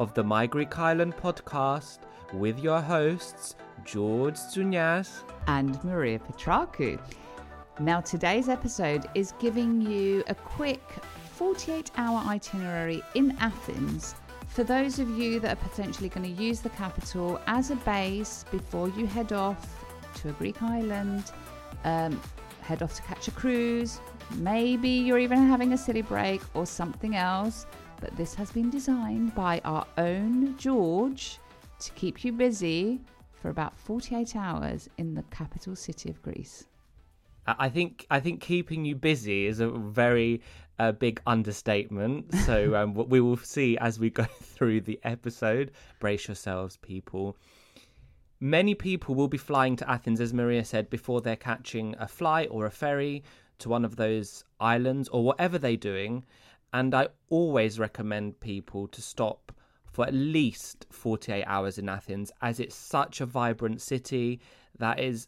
of the My Greek Island podcast with your hosts, George Zunyas. and Maria Petraku. Now, today's episode is giving you a quick 48 hour itinerary in Athens for those of you that are potentially going to use the capital as a base before you head off to a Greek island, um, head off to catch a cruise. Maybe you're even having a city break or something else. But this has been designed by our own George to keep you busy for about 48 hours in the capital city of Greece. I I think I think keeping you busy is a very uh, big understatement. So um, we will see as we go through the episode. Brace yourselves, people. Many people will be flying to Athens, as Maria said, before they're catching a flight or a ferry to one of those islands or whatever they're doing. And I always recommend people to stop for at least 48 hours in Athens, as it's such a vibrant city that is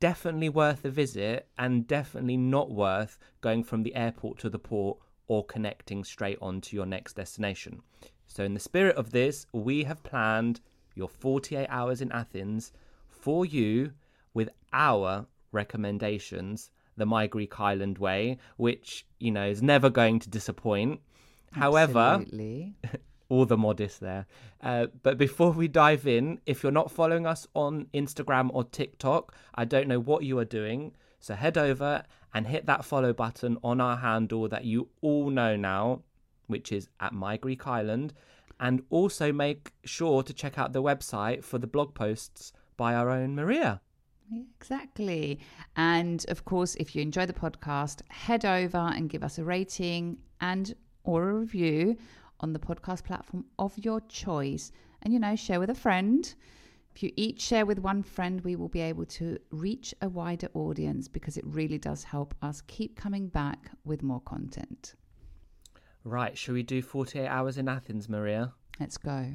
definitely worth a visit and definitely not worth going from the airport to the port or connecting straight on to your next destination. So, in the spirit of this, we have planned your 48 hours in Athens for you with our recommendations, the My Greek Island way, which, you know, is never going to disappoint. However, all the modest there. Uh, but before we dive in, if you're not following us on Instagram or TikTok, I don't know what you are doing. So head over and hit that follow button on our handle that you all know now, which is at My Greek Island. And also make sure to check out the website for the blog posts by our own Maria. Exactly. And of course, if you enjoy the podcast, head over and give us a rating and or a review on the podcast platform of your choice. And you know, share with a friend. If you each share with one friend, we will be able to reach a wider audience because it really does help us keep coming back with more content. Right, shall we do 48 hours in Athens, Maria? Let's go.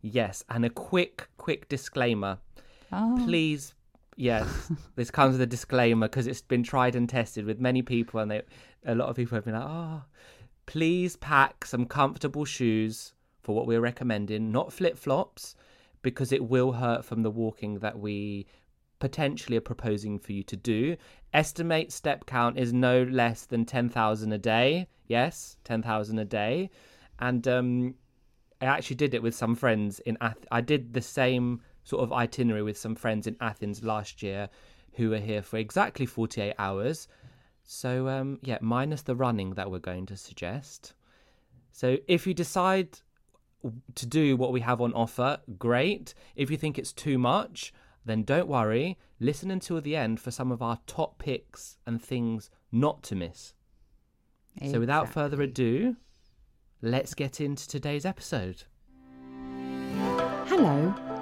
Yes, and a quick, quick disclaimer. Oh, please yes. This comes with a disclaimer because it's been tried and tested with many people and they a lot of people have been like oh please pack some comfortable shoes for what we're recommending not flip-flops because it will hurt from the walking that we potentially are proposing for you to do. Estimate step count is no less than 10,000 a day. Yes 10,000 a day. And um I actually did it with some friends in Ath- I did the same sort of itinerary with some friends in Athens last year who were here for exactly 48 hours. So um yeah, minus the running that we're going to suggest. So if you decide to do what we have on offer, great. If you think it's too much, then don't worry. Listen until the end for some of our top picks and things not to miss. So without further ado, let's get into today's episode. Hello,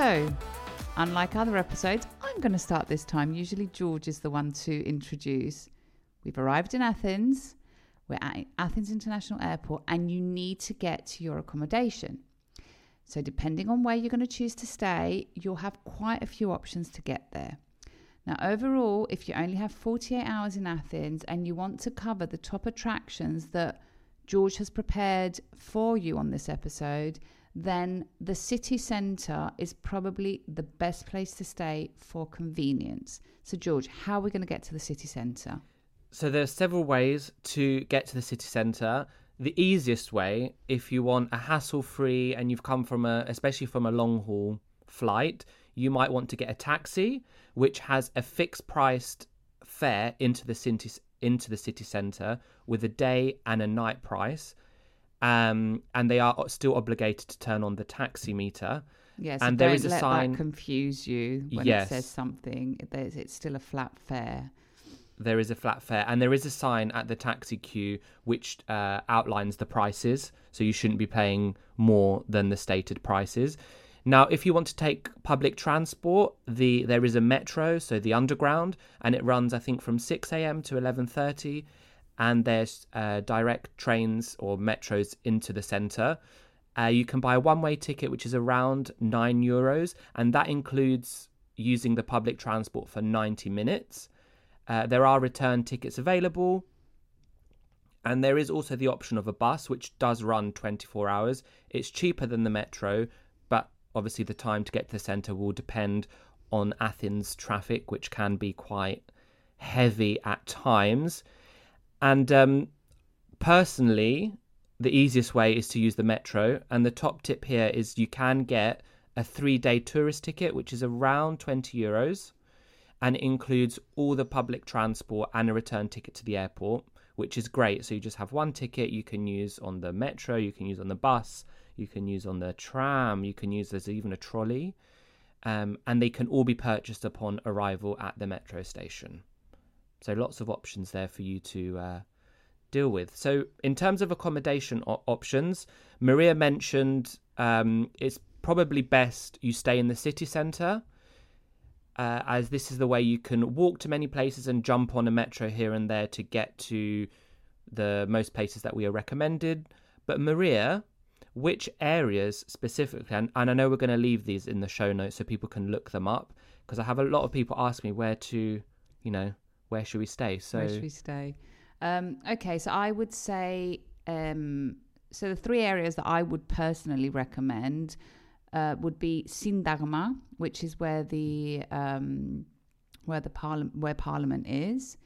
So, unlike other episodes, I'm going to start this time. Usually, George is the one to introduce. We've arrived in Athens. We're at Athens International Airport, and you need to get to your accommodation. So, depending on where you're going to choose to stay, you'll have quite a few options to get there. Now, overall, if you only have 48 hours in Athens and you want to cover the top attractions that George has prepared for you on this episode, then the city centre is probably the best place to stay for convenience. So, George, how are we going to get to the city centre? So there are several ways to get to the city centre. The easiest way, if you want a hassle-free and you've come from a, especially from a long-haul flight, you might want to get a taxi, which has a fixed-priced fare into the city into the city centre with a day and a night price um, and they are still obligated to turn on the taxi meter. Yes, and there is a let sign. that confuse you when Yes. it says something. There's, it's still a flat fare. there is a flat fare, and there is a sign at the taxi queue which uh, outlines the prices. So you shouldn't be paying more than the stated prices. Now, if you want to take public transport, the there is a metro, so the underground, and it runs I think from six a.m. to eleven thirty, and there's uh, direct trains or metros into the centre. Uh, you can buy a one-way ticket, which is around nine euros, and that includes using the public transport for ninety minutes. Uh, there are return tickets available. And there is also the option of a bus, which does run 24 hours. It's cheaper than the metro, but obviously the time to get to the centre will depend on Athens traffic, which can be quite heavy at times. And um, personally, the easiest way is to use the metro. And the top tip here is you can get a three day tourist ticket, which is around 20 euros and it includes all the public transport and a return ticket to the airport, which is great. So you just have one ticket you can use on the metro, you can use on the bus, you can use on the tram, you can use there's even a trolley, um, and they can all be purchased upon arrival at the metro station. So lots of options there for you to uh, deal with. So in terms of accommodation o- options, Maria mentioned um, it's probably best you stay in the city centre uh, as this is the way you can walk to many places and jump on a metro here and there to get to the most places that we are recommended. But Maria, which areas specifically, and, and I know we're going to leave these in the show notes so people can look them up because I have a lot of people ask me where to, you know, where should we stay? So Where should we stay? Um, okay, so I would say um, so the three areas that I would personally recommend uh, would be Syntagma, which is where the um, where the parliament where Parliament is,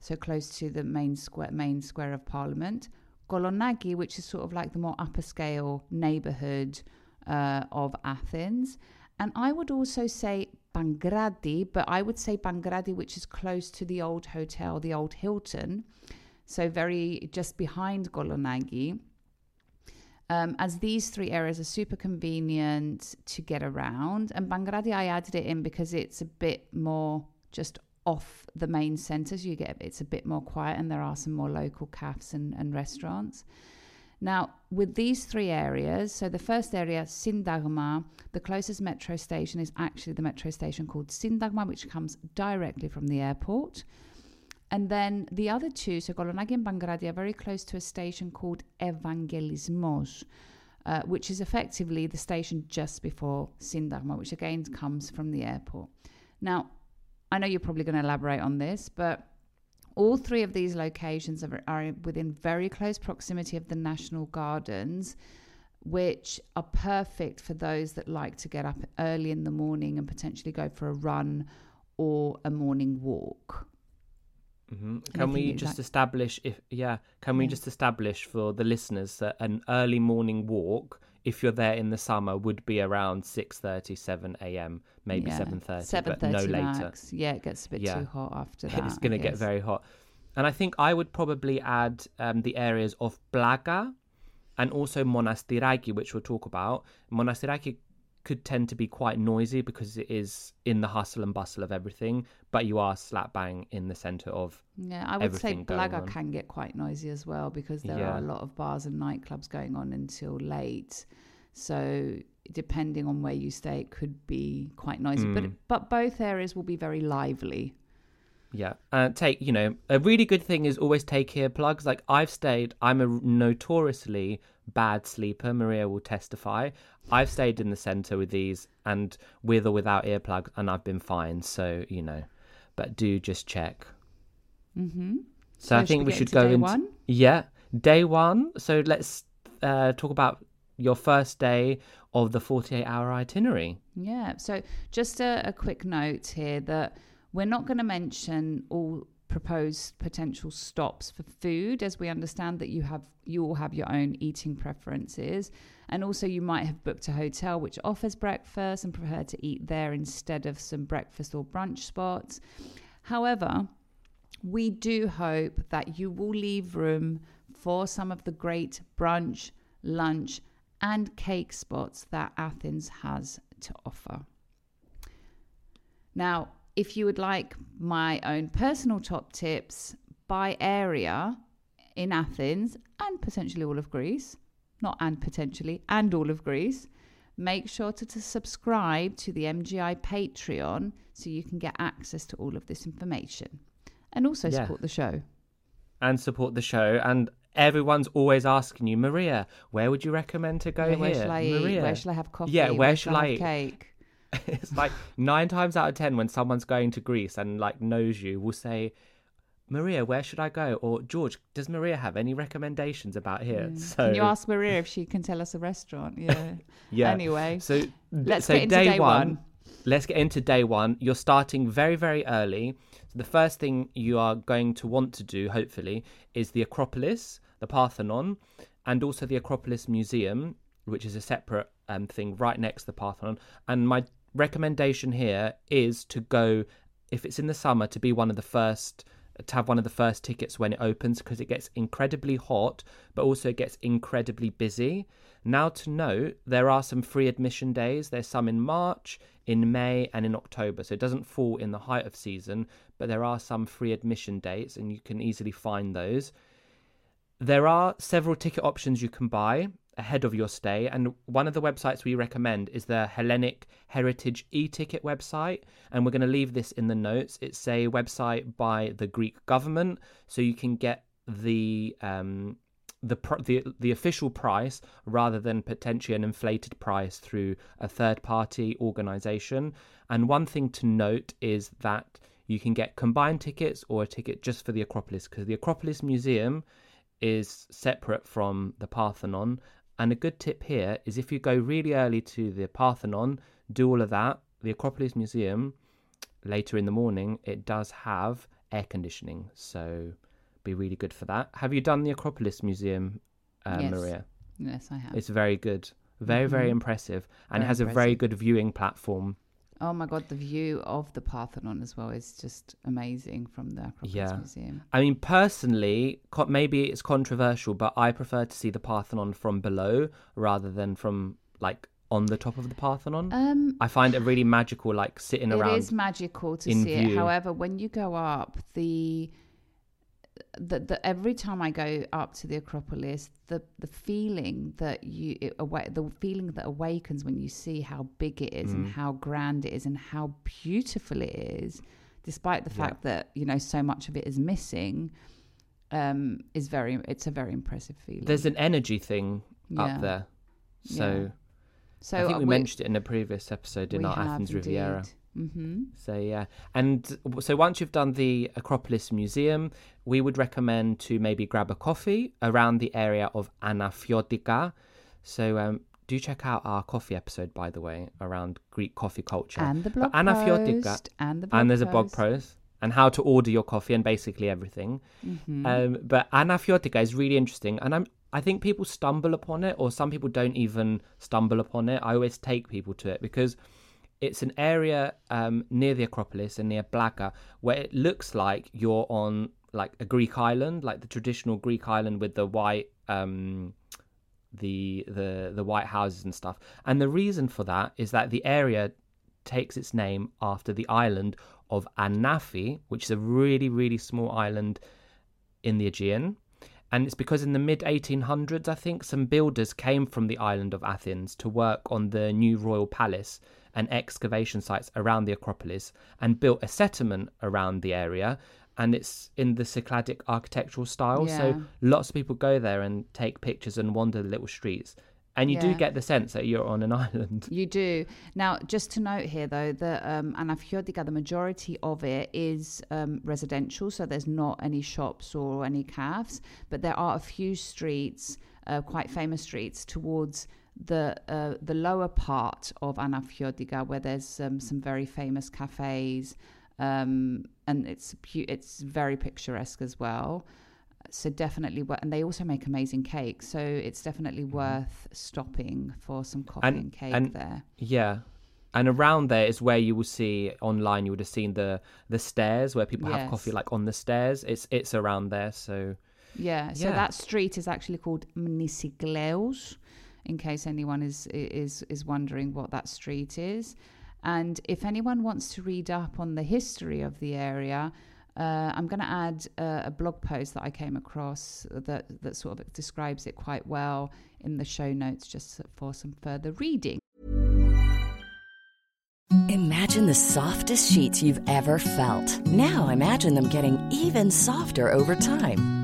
so close to the main square main square of Parliament. Kolonaki, which is sort of like the more upper scale neighborhood uh, of Athens, and I would also say Pagkrati, but I would say Pagkrati, which is close to the old hotel, the old Hilton, so very just behind Kolonaki. Um, as these three areas are super convenient to get around, and Pagkrati I added it in because it's a bit more just off the main centre, so you get it's a bit more quiet, and there are some more local cafes and, and restaurants. Now, with these three areas, so the first area, Syntagma, the closest metro station is actually the metro station called Syntagma, which comes directly from the airport. And then the other two, so Kolonaki and Pagkrati, are very close to a station called Evangelismos, uh, which is effectively the station just before Syntagma, which again comes from the airport. Now, I know you're probably going to elaborate on this, but all three of these locations are, are within very close proximity of the National Gardens, which are perfect for those that like to get up early in the morning and potentially go for a run or a morning walk. Mhm. Can we just establish if yeah? Can we Yeah. just establish for the listeners that an early morning walk if you're there in the summer, would be around 6.30, 7 a.m., maybe Yeah. 7.30, but 7:30 no later. max. Yeah, it gets a bit Yeah. too hot after that. It's going to get very hot. And I think I would probably add um, the areas of Plaka and also Monastiraki, which we'll talk about. Monastiraki could tend to be quite noisy because it is in the hustle and bustle of everything, but you are slap bang in the center of. Yeah, I would say Plaka can get quite noisy as well because there Yeah. are a lot of bars and nightclubs going on until late. So depending on where you stay, it could be quite noisy. But Mm. but both areas will be very lively. Yeah. Uh, take, you know, a really good thing is always take earplugs. Like I've stayed, I'm a notoriously bad sleeper. Maria will testify. I've stayed in the center with these and with or without earplugs, and I've been fine. So, you know, but do just check. Mm-hmm. So, I think we should go into one? yeah day one. So let's uh, talk about your first day of the forty-eight hour itinerary. Yeah. So just a, a quick note here that we're not going to mention all proposed potential stops for food, as we understand that you have you all have your own eating preferences, and also you might have booked a hotel which offers breakfast and prefer to eat there instead of some breakfast or brunch spots. However, we do hope that you will leave room for some of the great brunch, lunch, and cake spots that Athens has to offer. Now, if you would like my own personal top tips by area in Athens and potentially all of Greece, not and potentially, and all of Greece, make sure to, to subscribe to the MGI Patreon so you can get access to all of this information and also Yeah. support the show. and support the show. And everyone's always asking you, Maria, where would you recommend to go Yeah, here? where shall I eat? Maria. Where shall I have coffee? Yeah, where shall I have eat? cake? it's like nine times out of ten when someone's going to Greece and like knows you will say, Maria, where should I go? Or George, does Maria have any recommendations about here? So Mm. Can you ask Maria if she can tell us a restaurant? Yeah. yeah. Anyway, so let's so get into day, day one. one. Let's get into day one. You're starting very, very early. So the first thing you are going to want to do, hopefully, is the Acropolis, the Parthenon, and also the Acropolis Museum, which is a separate um, thing right next to the Parthenon. And my recommendation here is to go, if it's in the summer, to be one of the first to have one of the first tickets when it opens because it gets incredibly hot, but also it gets incredibly busy. Now, to note, there are some free admission days. There's some in March, in May, and in October. So it doesn't fall in the height of season, but there are some free admission dates, and you can easily find those. There are several ticket options you can buy ahead of your stay, and one of the websites we recommend is the Hellenic Heritage e-ticket website, and we're going to leave this in the notes. It's a website by the Greek government, so you can get the um, the the the official price rather than potentially an inflated price through a third party organization. And one thing to note is that you can get combined tickets or a ticket just for the Acropolis because the Acropolis Museum is separate from the Parthenon. And a good tip here is if you go really early to the Parthenon, do all of that. The Acropolis Museum later in the morning, it does have air conditioning, so be really good for that. Have you done the Acropolis Museum, uh, Yes. Maria? Yes, I have. It's very good, very very impressive, and it Very has a very good viewing platform. Oh my god, the view of the Parthenon as well is just amazing from the Acropolis Yeah. Museum. I mean, personally, maybe it's controversial, but I prefer to see the Parthenon from below rather than from like on the top of the Parthenon. Um, I find it really magical, like sitting it around. It is magical to see it. However, when you go up, the, the the every time I go up to the Acropolis, the the feeling that you it, awa- the feeling that awakens when you see how big it is Mm. and how grand it is and how beautiful it is, despite the Yeah. fact that you know so much of it is missing. Um, is very it's a very impressive feeling. There's an energy thing Yeah. up there. So Yeah. so I think uh, we mentioned it in a previous episode in our Athens Riviera. Hmm So yeah, and so once you've done the Acropolis Museum, we would recommend to maybe grab a coffee around the area of Anafiotika. So um, do check out our coffee episode, by the way, around Greek coffee culture. And the blog post and the blog and there's a blog post. post and how to order your coffee and basically everything. Mm-hmm. Um, but Anafiotika is really interesting, and I'm I think people stumble upon it, or some people don't even stumble upon it. I always take people to it because it's an area um, near the Acropolis and near Plaka where it looks like you're on like a Greek island, like the traditional Greek island with the white, um, the the the white houses and stuff. And the reason for that is that the area takes its name after the island of Anafi, which is a really really small island in the Aegean. And it's because in the mid 1800s, I think, some builders came from the island of Athens to work on the new royal palace and excavation sites around the Acropolis and built a settlement around the area. And it's in the Cycladic architectural style. Yeah. So lots of people go there and take pictures and wander the little streets. And you do get the sense that you're on an island. You do. Now, just to note here, though, that um, the majority of it is um, residential, so there's not any shops or any cafes, but there are a few streets, uh, quite famous streets, towards the uh, the lower part of Anafiotika, where there's um, some very famous cafes, um, and it's it's very picturesque as well. So definitely, and they also make amazing cakes. So it's definitely worth stopping for some coffee and, And- cake and- there. Yeah. And around there is where you will see online. You would have seen the the stairs where people have coffee, like on the stairs. It's it's around there. So Yeah. So Yeah. that street is actually called Mnisikleous, in case anyone is is is wondering what that street is. And if anyone wants to read up on the history of the area, uh, I'm going to add a, a blog post that I came across that that sort of describes it quite well in the show notes, just for some further reading. Imagine the softest sheets you've ever felt. Now imagine them getting even softer over time.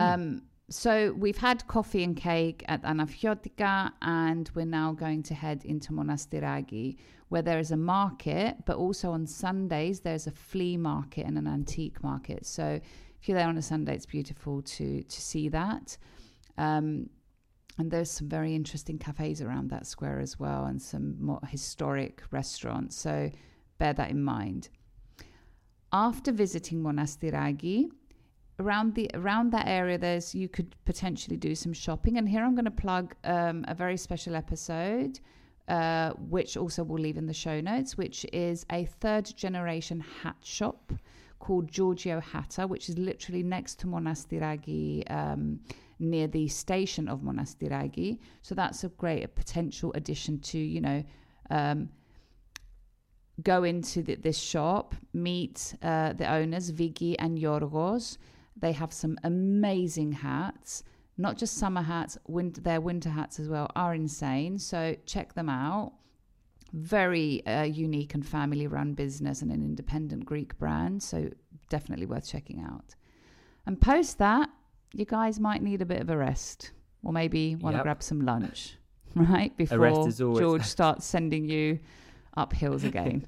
Um, so we've had coffee and cake at Anafiotika, and we're now going to head into Monastiraki, where there is a market, but also on Sundays there's a flea market and an antique market. So if you're there on a Sunday, it's beautiful to to see that. Um, and there's some very interesting cafes around that square as well, and some more historic restaurants. So bear that in mind. After visiting Monastiraki, around the around that area there's you could potentially do some shopping and here i'm going to plug um, a very special episode uh, which also we'll leave in the show notes which is a third generation hat shop called giorgio hatter which is literally next to monastiraki um, near the station of monastiraki so that's a great potential addition to you know um, go into the, this shop, meet uh, the owners, Vigi and Yorgos. They have some amazing hats, not just summer hats, winter, their winter hats as well are insane. So check them out. Very uh, unique and family run business and an independent Greek brand. So definitely worth checking out. And post that, you guys might need a bit of a rest or maybe want to Yep. grab some lunch, right? Before rest is always- George starts sending you up hills again.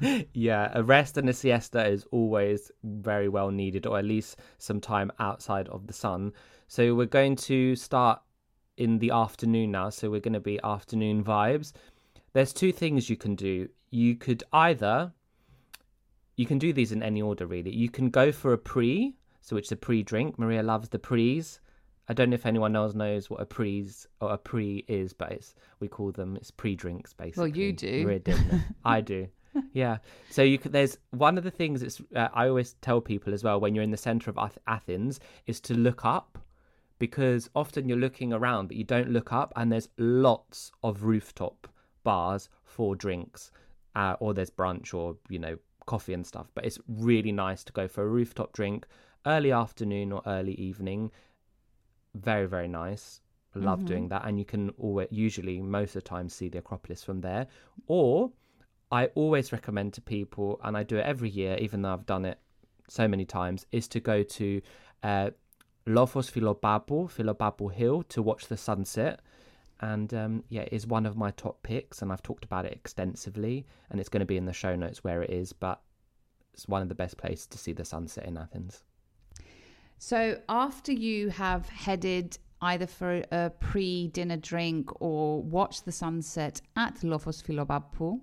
yeah, a rest and a siesta is always very well needed, or at least some time outside of the sun. So we're going to start in the afternoon now. So we're going to be afternoon vibes. There's two things you can do. You could either you can do these in any order really. You can go for a pre, so it's a pre-drink. Maria loves the pre's. I don't know if anyone else knows what a pre's or a pre is, but it's we call them it's pre-drinks basically. Well, you do. Maria didn't know. I do. Yeah. So you could, there's one of the things that's uh, I always tell people as well when you're in the center of Athens is to look up because often you're looking around, but you don't look up, and there's lots of rooftop bars for drinks, uh, or there's brunch or, you know, coffee and stuff. But it's really nice to go for a rooftop drink early afternoon or early evening. Very, very nice. Love doing that. And you can always, usually, most of the time, see the Acropolis from there. Or I always recommend to people, and I do it every year, even though I've done it so many times, is to go to uh, Lofos Philopappou, Philopappou Hill, to watch the sunset. And um, yeah, it is one of my top picks, and I've talked about it extensively, and it's going to be in the show notes where it is, but it's one of the best places to see the sunset in Athens. So after you have headed either for a pre-dinner drink or watch the sunset at Lofos Philopappou,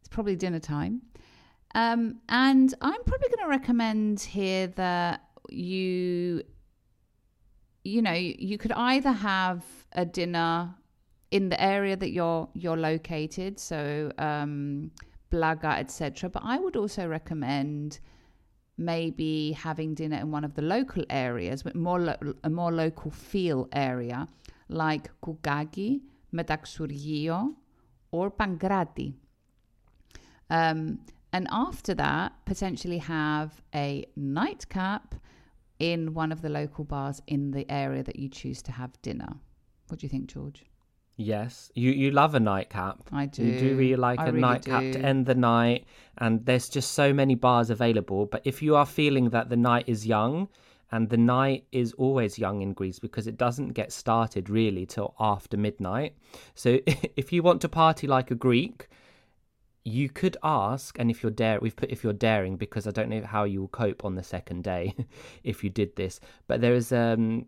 it's probably dinner time. Um, and I'm probably going to recommend here that you, you know, you could either have a dinner in the area that you're you're located, so um, Plaka, etc. But I would also recommend maybe having dinner in one of the local areas with more lo- a more local feel area like Koukaki, Metaxourgio, or Pagkrati. Um, and after that, potentially have a nightcap in one of the local bars in the area that you choose to have dinner. What do you think, George? Yes, you you love a nightcap. I do. You do really like I a really nightcap to end the night, and there's just so many bars available. But if you are feeling that the night is young, and the night is always young in Greece because it doesn't get started really till after midnight. So if you want to party like a Greek, you could ask, and if you're dare, we've put if you're daring because I don't know how you will cope on the second day if you did this. But there is um,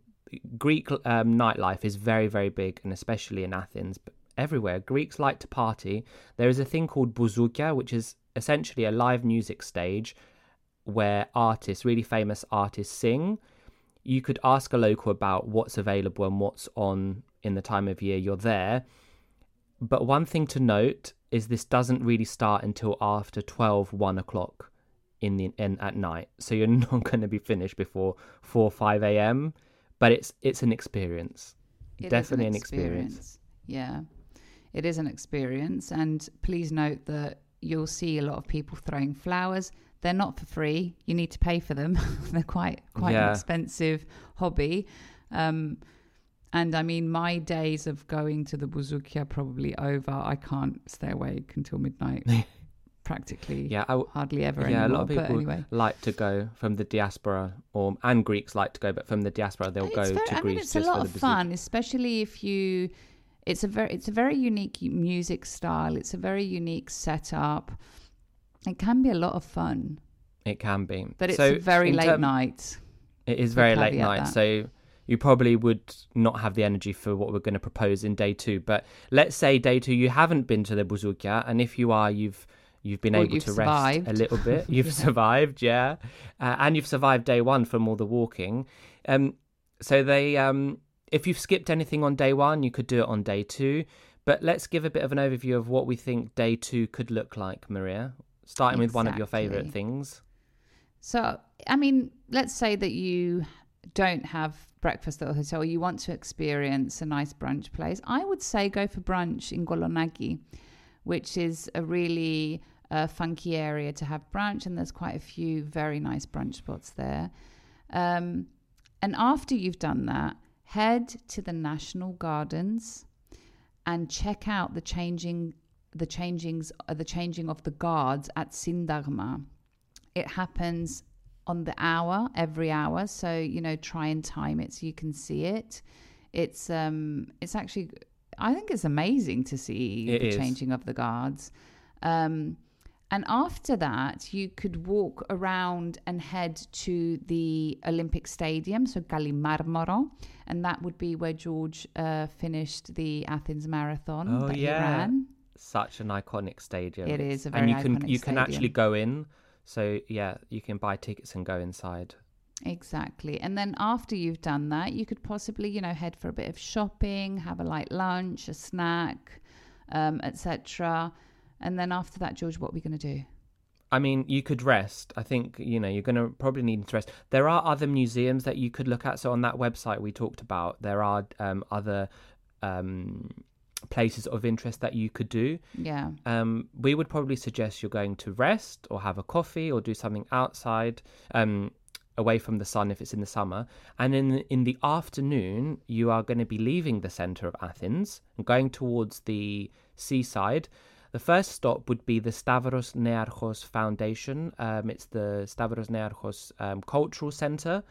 Greek um, nightlife is very very big, and especially in Athens, but everywhere Greeks like to party. There is a thing called bouzoukia, which is essentially a live music stage where artists, really famous artists, sing. You could ask a local about what's available and what's on in the time of year you're there. But one thing to note is this doesn't really start until after 12, 1 o'clock in the in, at night. So you're not going to be finished before 4, 5 a.m. But it's it's an experience. It is Definitely an experience. Yeah, it is an experience. And please note that you'll see a lot of people throwing flowers. They're not for free. You need to pay for them. They're quite quite an expensive hobby. Um, and I mean, my days of going to the Bouzouki are probably over. I can't stay awake until midnight, practically. Yeah, I hardly ever yeah, anymore. a lot of people anyway. like to go from the diaspora, or and Greeks like to go, but from the diaspora they'll go very- to I Greece mean, it's a lot of fun, especially if you. It's a very, it's a very unique music style. It's a very unique setup. It can be a lot of fun, It can be, but it's So a very late term- night. It is very late night, that. so you probably would not have the energy for what we're going to propose in day two. But let's say day two you haven't been to the Bouzoukia, and if you are, you've you've been Or able you've to survived. rest a little bit. You've survived, yeah, uh, and you've survived day one from all the walking. Um, so they, um, if you've skipped anything on day one, you could do it on day two. But let's give a bit of an overview of what we think day two could look like, Maria. Starting with one of your favorite things. So, I mean, let's say that you don't have breakfast at the hotel, you want to experience a nice brunch place. I would say go for brunch in Kolonaki, which is a really uh, funky area to have brunch, and there's quite a few very nice brunch spots there. Um, and after you've done that, head to the National Gardens and check out the changing the changings uh, the changing of the guards at Syntagma it happens on the hour every hour so you know try and time it so you can see it it's um it's actually i think it's amazing to see It the is. changing of the guards um and after that you could walk around and head to the olympic stadium so Kallimarmaro and that would be where george uh, finished the athens marathon Oh, that yeah. he ran such an iconic stadium. It is a and very you can you can stadium. actually go in. So yeah, you can buy tickets and go inside. Exactly. And then after you've done that, you could possibly, you know, head for a bit of shopping, have a light lunch, a snack, um, etc. And then after that, George, what are we going to do? I mean, you could rest. I think, you know, you're going to probably need to rest. There are other museums that you could look at. So on that website we talked about, there are um, other um, places of interest that you could do. Yeah. Um, we would probably suggest you're going to rest or have a coffee or do something outside, um, away from the sun if it's in the summer. And in in the afternoon, you are going to be leaving the center of Athens and going towards the seaside. The first stop would be the Stavros Niarchos Foundation. Um, it's the Stavros Niarchos um, Cultural Center,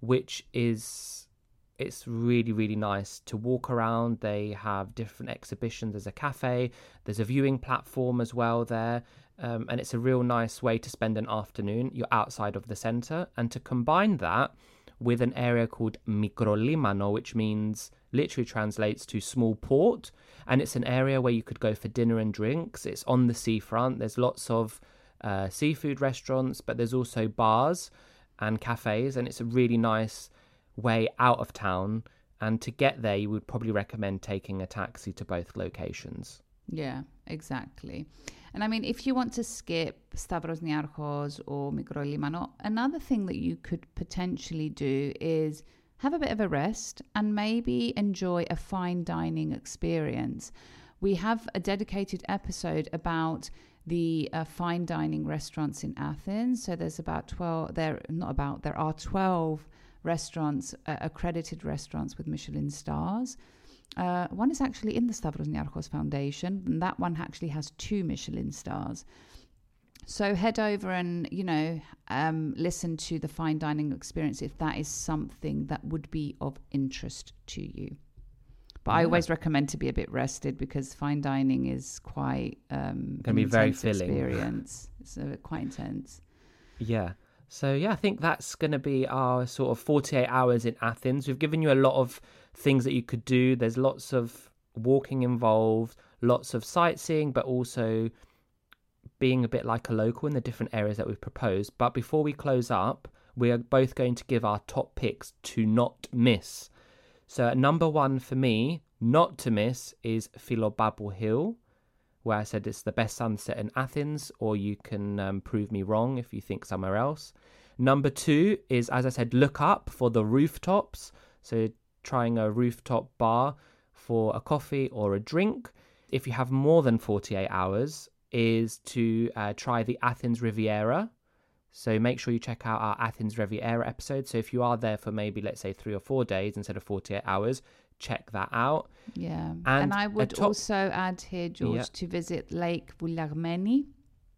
which is it's really really nice to walk around. They have different exhibitions. There's a cafe there's a viewing platform as well there. Um, and it's a real nice way to spend an afternoon. You're outside of the center. And to combine that with an area called Mikrolimano which means literally translates to small port and it's an area where you could go for dinner and drinks it's on the seafront there's lots of uh, seafood restaurants but there's also bars and cafes and it's a really nice way out of town. And to get there, you would probably recommend taking a taxi to both locations. Yeah, exactly. And I mean, if you want to skip Stavros Niarchos or Mikrolimano, another thing that you could potentially do is have a bit of a rest and maybe enjoy a fine dining experience. We have a dedicated episode about the uh, fine dining restaurants in Athens. So there's about 12, there, not about, there are 12 restaurants, uh, accredited restaurants with Michelin stars. Uh, one is actually in the Stavros Niarchos Foundation, and that one actually has two Michelin stars. So head over and you know um, listen to the fine dining experience if that is something that would be of interest to you. But I always recommend to be a bit rested because fine dining is quite um, Can an be very filling. Experience. It's uh, quite intense. Yeah. So yeah, I think that's going to be our sort of 48 hours in Athens. We've given you a lot of things that you could do. There's lots of walking involved, lots of sightseeing, but also being a bit like a local in the different areas that we've proposed. But before we close up, we are both going to give our top picks to not miss. So number one for me, not to miss, is Philopappou Hill, where I said it's the best sunset in Athens, or you can um, prove me wrong if you think somewhere else. Number two is, as I said, look up for the rooftops. So trying a rooftop bar for a coffee or a drink. If you have more than 48 hours, is to uh, try the Athens Riviera. So make sure you check out our Athens Riviera episode. So if you are there for maybe, let's say, three or four days instead of 48 hours, check that out. Yeah. And, And I would also add here, George, Yeah. to visit Lake Vouliagmeni.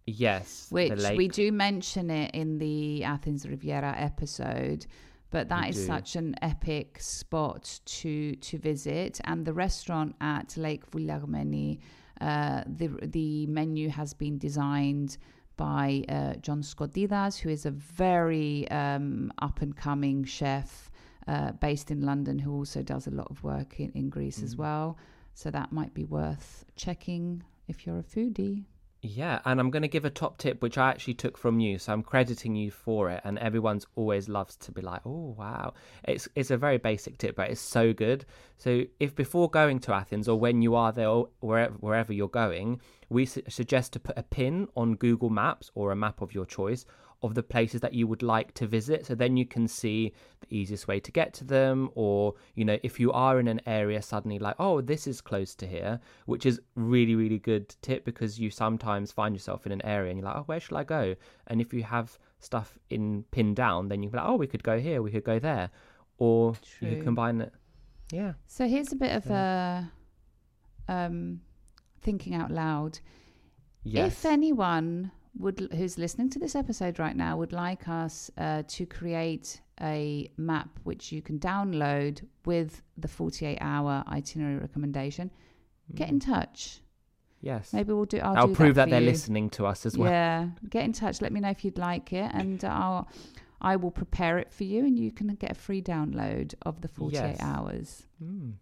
Yes, which we do mention it in the Athens Riviera episode. But that We is do. such an epic spot to to visit, and the restaurant at Lake Vouliagmeni, uh, the the menu has been designed by uh, John Skodidas, who is a very um, up and coming chef uh, based in London, who also does a lot of work in, in Greece as Mm. well. So that might be worth checking if you're a foodie. Yeah, and I'm going to give a top tip, which I actually took from you, so I'm crediting you for it. And everyone's always loves to be like, "Oh, wow!" It's it's a very basic tip, but it's so good. So if before going to Athens or when you are there, or wherever wherever you're going, we su- suggest to put a pin on Google Maps or a map of your choice of the places that you would like to visit. So then you can see the easiest way to get to them, or you know, if you are in an area suddenly like, oh, this is close to here, which is really, really good tip because you sometimes find yourself in an area and you're like, oh, where should I go? And if you have stuff in pinned down, then you can be like, oh, we could go here, we could go there, or you could combine it. Yeah. So here's a bit of a um, thinking out loud. Yes. If anyone would who's listening to this episode right now would like us uh, to create a map which you can download with the 48 hour itinerary recommendation, get in touch. yes. Maybe we'll do. I'll, I'll do prove that, that, they're you. listening to us as well. Yeah, get in touch. Let me know if you'd like it, and I'll I will prepare it for you, and you can get a free download of the 48 Yes. hours. Mm.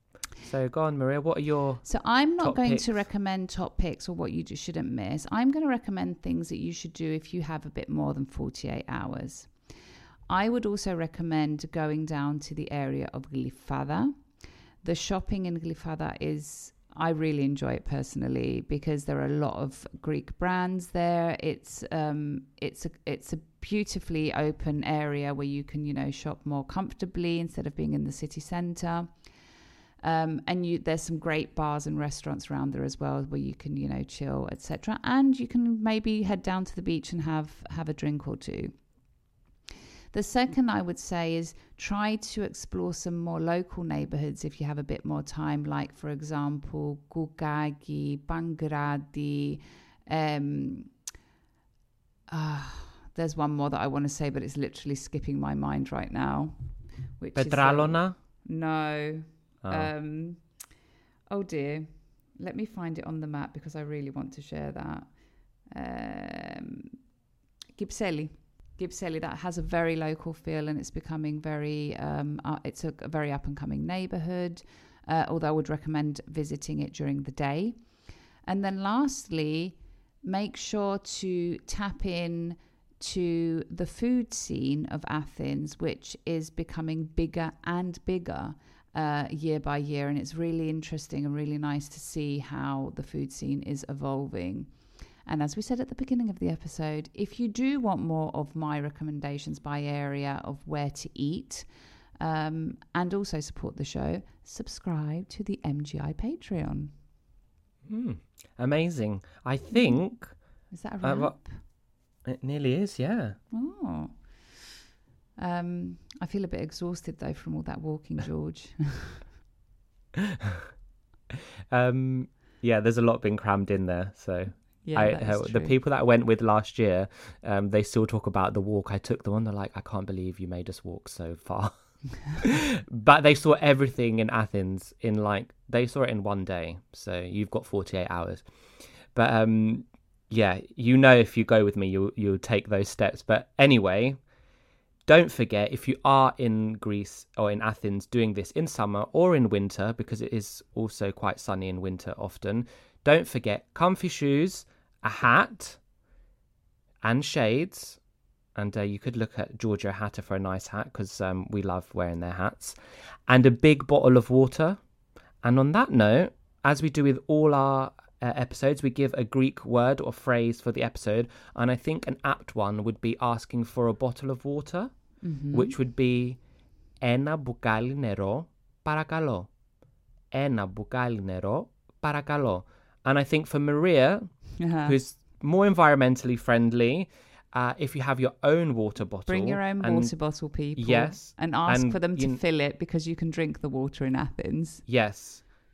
So go on, Maria. What are your So I'm not going picks. to recommend top picks or what you just shouldn't miss. I'm going to recommend things that you should do if you have a bit more than 48 hours. I would also recommend going down to the area of Glyfada. The shopping in Glyfada is I really enjoy it personally because there are a lot of Greek brands there. It's um, it's a it's a beautifully open area where you can you know shop more comfortably instead of being in the city centre. Um, and you, there's some great bars and restaurants around there as well where you can you know chill etc. And you can maybe head down to the beach and have have a drink or two. The second I would say is try to explore some more local neighborhoods if you have a bit more time, like, for example, Koukaki, Pagkrati. Um, uh, there's one more that I want to say, but it's literally skipping my mind right now. Which is, um, no. Oh. Um, oh dear. Let me find it on the map because I really want to share that. Um. Kypseli, that has a very local feel and it's becoming very, um, uh, it's a, a very up and coming neighborhood, uh, although I would recommend visiting it during the day. And then lastly, make sure to tap in to the food scene of Athens, which is becoming bigger and bigger uh, year by year. And it's really interesting and really nice to see how the food scene is evolving. And as we said at the beginning of the episode, if you do want more of my recommendations by area of where to eat um, and also support the show, subscribe to the MGI Patreon. Hmm. Amazing. I think Is that a Uh, wrap? what- it nearly is, yeah. Oh. Um, I feel a bit exhausted though from all that walking, George. Um, yeah, there's a lot being crammed in there. So yeah, I, uh, the people that I went with last year, um, they still talk about the walk I took them on. They're like, I can't believe you made us walk so far. but they saw everything in Athens in like they saw it in one day. So you've got 48 hours. But um, yeah, you know, if you go with me, you'll you'll take those steps. But anyway, don't forget if you are in Greece or in Athens doing this in summer or in winter, because it is also quite sunny in winter often. Don't forget comfy shoes, a hat, and shades. And uh, you could look at Giorgio Hatter for a nice hat because um, we love wearing their hats, and a big bottle of water. And on that note, as we do with all our uh, episodes, we give a Greek word or phrase for the episode. And I think an apt one would be asking for a bottle of water, which would be ένα μπουκάλι νερό, παρακαλώ. Ένα μπουκάλι νερό, παρακαλώ. And I think for Maria, Uh-huh. who's more environmentally friendly, uh, if you have your own water bottle, Bring your own and- water bottle, people. Yes, And ask and for them to you- fill it because you can drink the water in Athens. Yes,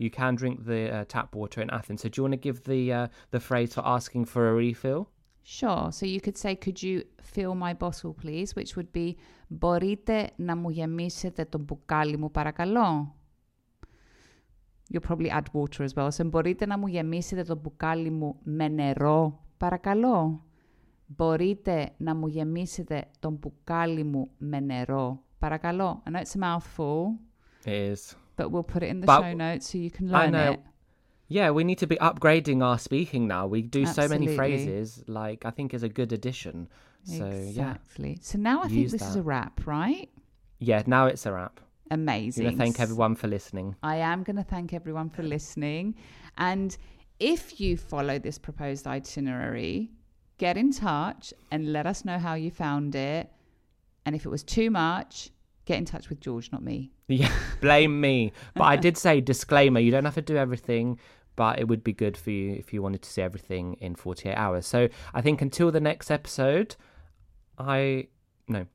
you can drink the uh, tap water in Athens. So do you want to give the uh, the phrase for asking for a refill? Sure. So you could say, could you fill my bottle, please? Which would be, μπορείτε να μου γεμίσετε το μπουκάλι μου, παρακαλώ. You'll probably add water as well. So, μπορείτε να μου γεμίσετε το μπουκάλι μου με νερό, παρακαλώ. Μπορείτε να μου γεμίσετε το μπουκάλι μου με νερό, παρακαλώ. I know it's a mouthful, It is. but we'll put it in the But- show notes so you can I learn know. it. Yeah, we need to be upgrading our speaking now. We do so many phrases. Like I think is a good addition. So yeah, exactly. So now I think this is a wrap, right? yeah. Now it's a wrap. Amazing. Thank everyone for listening. I am going to thank everyone for listening. And if you follow this proposed itinerary, get in touch and let us know how you found it. And if it was too much, get in touch with George, not me. Yeah, blame me. But I did say disclaimer: you don't have to do everything, but it would be good for you if you wanted to see everything in 48 hours. So I think until the next episode, I no,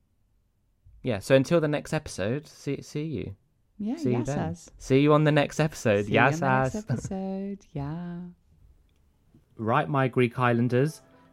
yeah. So until the next episode, see see you. Yeah, See you then. as. See you on the next episode. See you on the next episode. yeah. Right, my Greek Islanders,